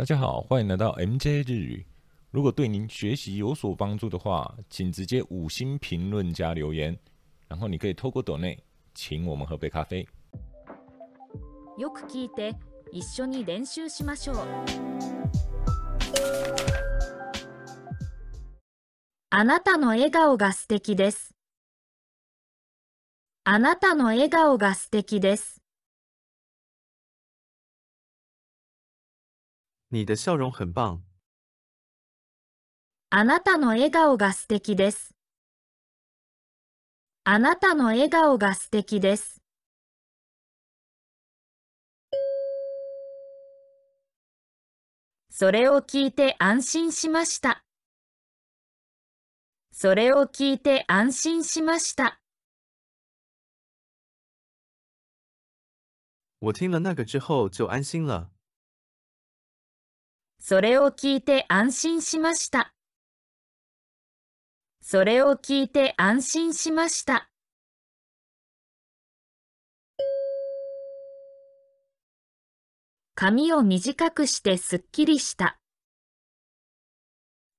大家好，欢迎来到 MJ 日语。如果对您学习有所帮助的话，请直接五星评论加留言，然后你可以透过抖内请我们喝杯咖啡。よく聞いて一緒に練習しましょうあなたの笑顔が素敵ですあなたの笑顔が素敵です你的笑容很棒。あなたの笑顔が素敵ですあなたの笑顔が素敵ですそれを聞いて安心しました。それを聞いて安心しました。我听了那个之后就安心了。それを聞いて安心しました。それを聞いて安心しました。髪を短くしてすっきりした。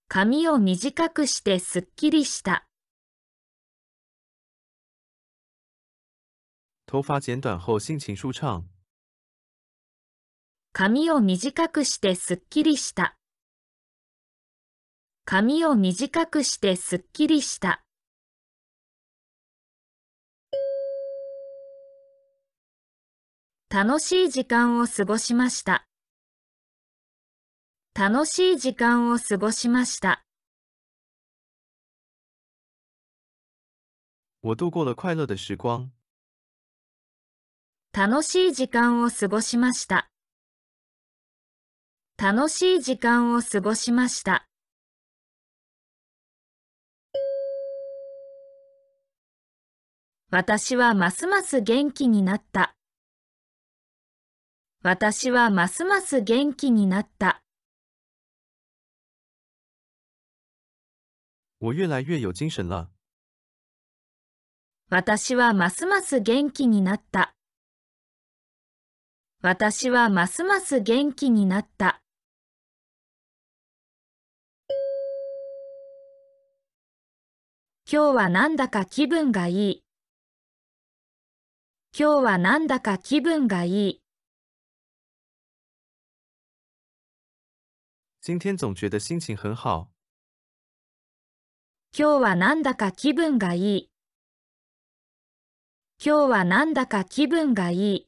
髪を短くしてすっきりした。头发剪短后心情舒畅。髪を短くしてすっきりした。髪を短くしてすっきりした。楽しい時間を過ごしました。楽しい時間を過ごしました。我度过了快乐的时光。楽しい時間を過ごしました。楽しい時間を過ごしました。私はますます元気になった。私はますます元気になった。我越来越有精神了。私はますます元気になった。私はますます元気になった。今日はなんだか気分がいい。今日はなんだか気分がいい。今天总觉得心情很好。今日はなんだか気分がいい。今日はなんだか気分がいい。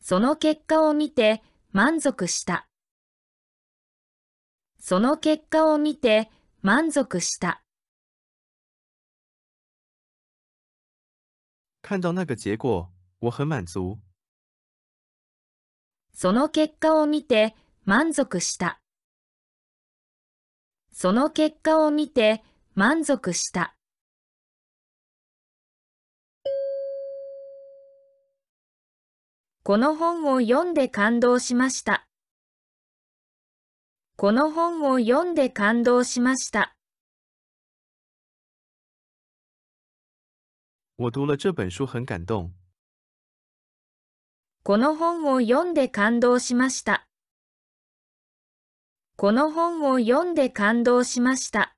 その結果を見て満足した。その結果を見て満足した。看到那个结果，我很满足。その結果を見て満足した。その結果を見て満足した。この本を読んで感動しました。この本を読んで感動しました。我读了这本书很感动。この本を読んで感動しました。この本を読んで感動しました。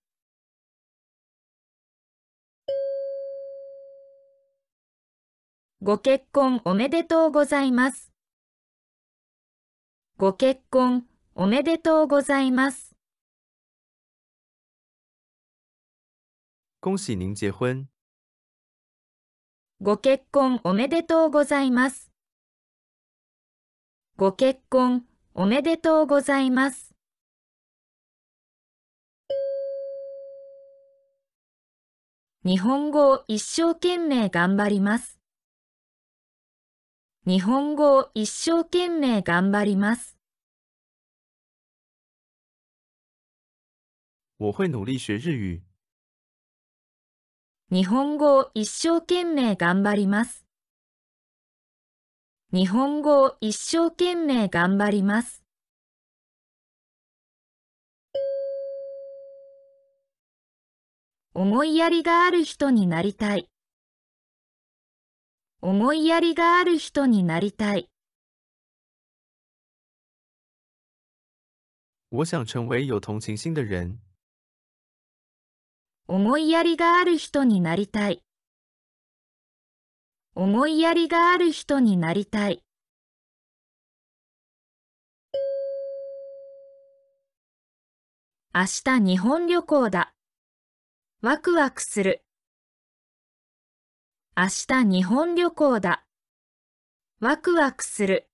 ご結婚おめでとうございます。ご結婚おめでとうございます。恭喜您结婚！ご結婚おめでとうございます。ご結婚おめでとうございます。日本語を一生懸命頑張ります。日本語を一生懸命頑張ります。我会努力学日语。日本語を一生懸命頑張ります。日本語を一生懸命頑張ります。思いやりがある人になりたい。思いやりがある人になりたい。我想成为有同情心的人。思いやりがある人になりたい。思いやりがある人になりたい。明日日本旅行だ。ワクワクする。明日日本旅行だ。ワクワクする。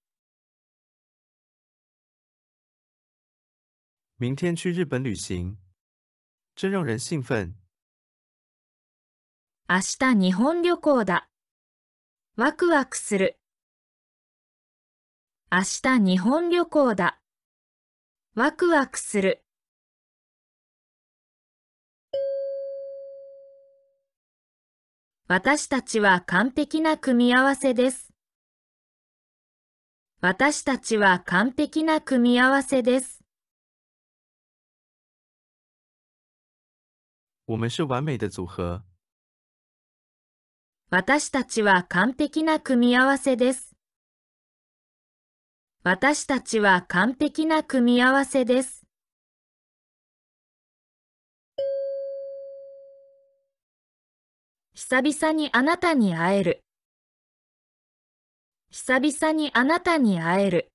明天去日本旅行，真让人兴奋。明日日本旅行だ。ワクワクする。明日日本旅行だ。ワクワクする。私たちは完璧な組み合わせです。私たちは完璧な組み合わせです。我们是完美的组合。私たちは完璧な組み合わせです。私たちは完璧な組み合わせです。久々にあなたに会える。久々にあなたに会える。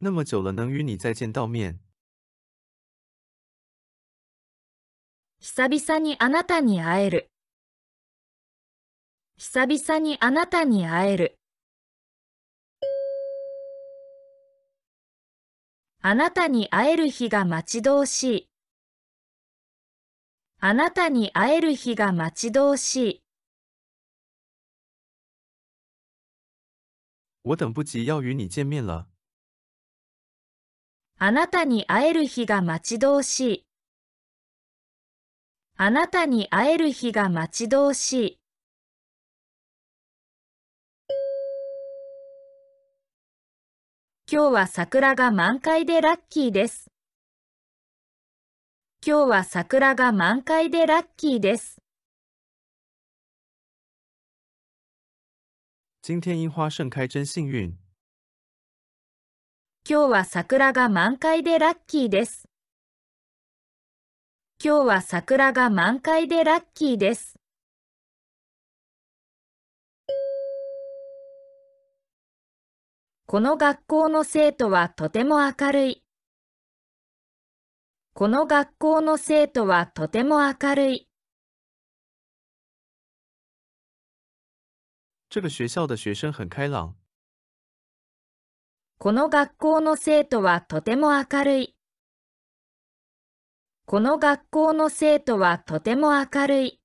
那么久了，能与你再见到面。久々にあなたに会える。久々にあなたに会える。あなたに会える日が待ち遠しい。あなたに会える日が待ち遠しい。我等不及要与你见面了。あなたに会える日が待ち遠しい。あなたに会える日が待ち遠しい。今日は桜が満開でラッキーです。今日は桜が満開でラッキーです。今，日は桜が満開でラッキーです。今日は桜が満開でラッキーです。この学校の生徒はとても明るい。この学校の生徒はとても明るい。这个学校的学生很开朗。この学校の生徒はとても明るい。この学校の生徒はとても明るい。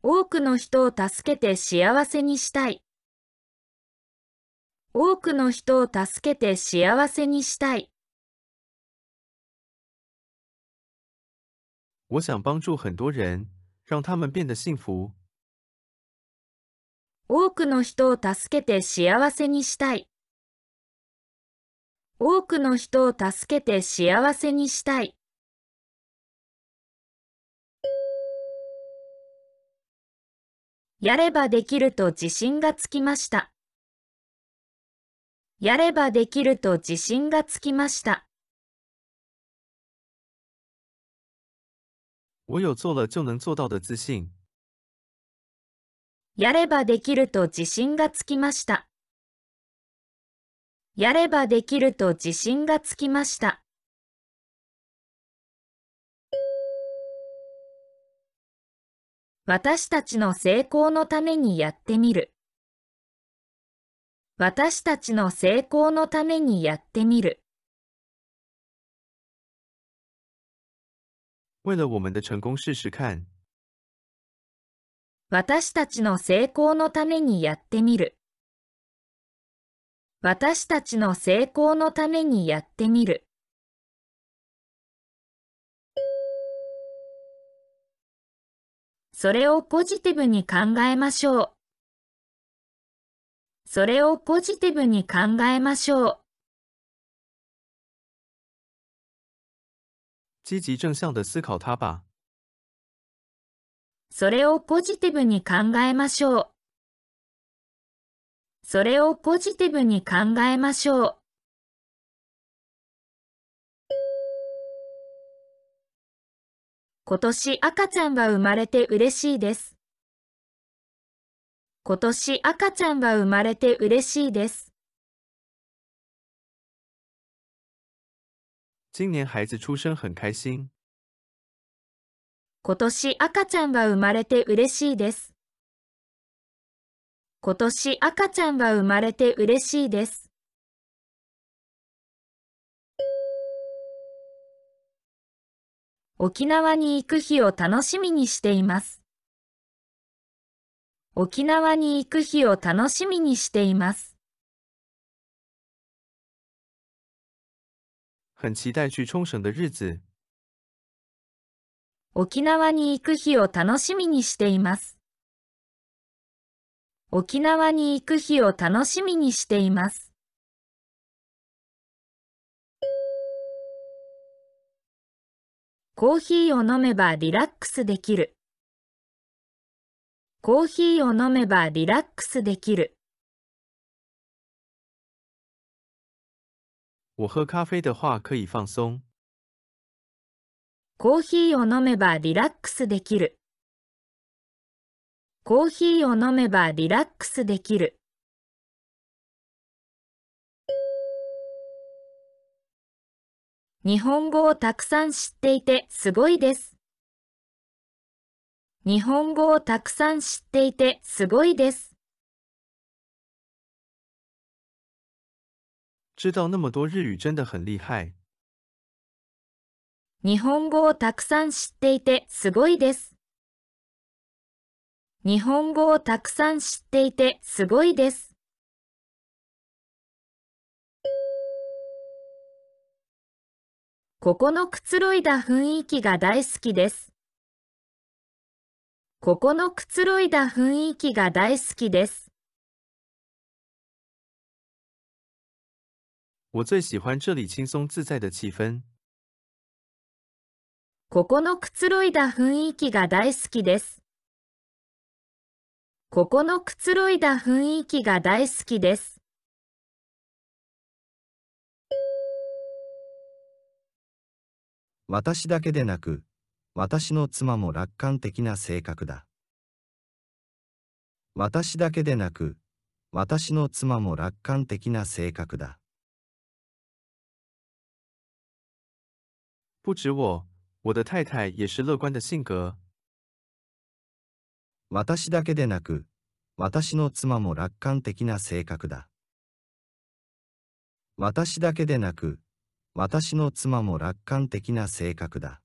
多くの人を助けて幸せにしたい。多くの人を助けて幸せにしたい。我想帮助很多人，让他们变得幸福。多くの人を助けて幸せにしたい。多くの人を助けて幸せにしたい。やればできると自信がつきました。やればできると自信がつきました。我有做了就能做到的自信。やればできると自信がつきました。やればできると自信がつきました。私たちの成功のためにやってみる。私たちの成功のためにやってみる。为了我们的成功试试看。私たちの成功のためにやってみる。私たちの成功のためにやってみる。それをポジティブに考えましょう。それをポジティブに考えましょう。积极正向的思考它吧。それをポジティブに考えましょう。それをポジティブに考えましょう。今年赤ちゃんが生まれて嬉しいです。今年赤ちゃんが生まれて嬉しいです。今年孩子出生很開心。今年赤ちゃんが生まれて嬉しいです。今年赤ちゃんが生まれて嬉しいです。沖縄に行く日を楽しみにしています。沖縄に行く日を楽しみにしています。很期待去冲绳的日子。沖縄に行く日を楽しみにしています。沖縄に行く日を楽しみにしています。コーヒーを飲めばリラックスできる。コーヒーを飲めばリラックスできる。我喝咖啡的话可以放松。コーヒーを飲めばリラックスできる。コーヒーを飲めばリラックスできる。日本語をたくさん知っていてすごいです。日本語をたくさん知っていてすごいです。知道那么多日语真的很厉害。日本語をたくさん知っていてすごいです。日本語をたくさん知っていてすごいです。ここのくつろいだ雰囲気が大好きです。ここのくつろいだ雰囲気が大好きです。我最喜欢这里轻松自在的气氛。ここのくつろいだ雰囲気が大好きです。ここのくつろいだ雰囲気が大好きです。私だけでなく、私の妻も楽観的な性格だ。私だけでなく、私の妻も楽観的な性格だ。不止我，我的太太也是乐观的性格。私だけでなく、私の妻も楽観的な性格だ。私だけでなく、私の妻も楽観的な性格だ。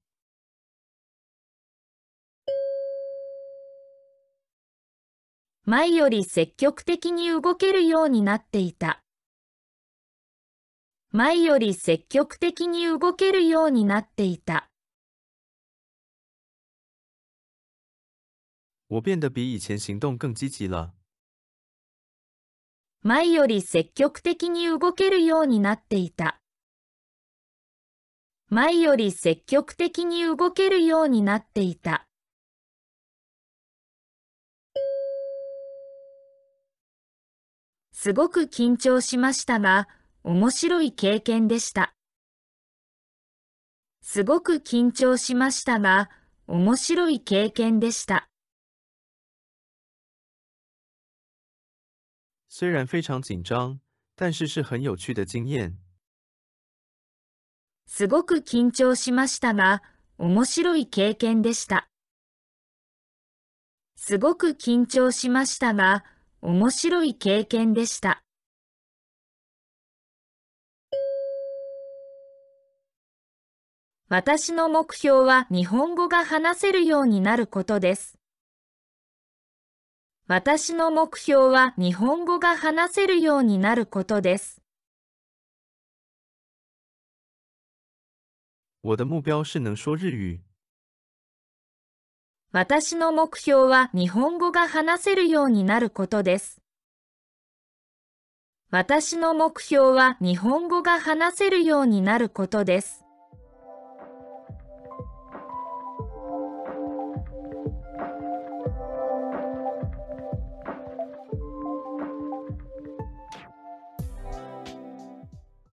前より積極的に動けるようになっていた。前より積極的に動けるようになっていた。我变得比以前行动更积极了。前より積極的に動けるようになっていた。前より積極的に動けるようになっていた。すごく緊張しましたが、面白い経験でした。すごく緊張しましたが、面白い経験でした。虽然非常紧张，但是是很有趣的经验。すごく緊張しましたが、面白い経験でした。すごく緊張しましたが、面白い経験でした。私の目標は日本語が話せるようになることです。私の目標は日本語が話せるようになることです。私の目標は日本語が話せるようになることです。私の目標は日本語が話せるようになることです。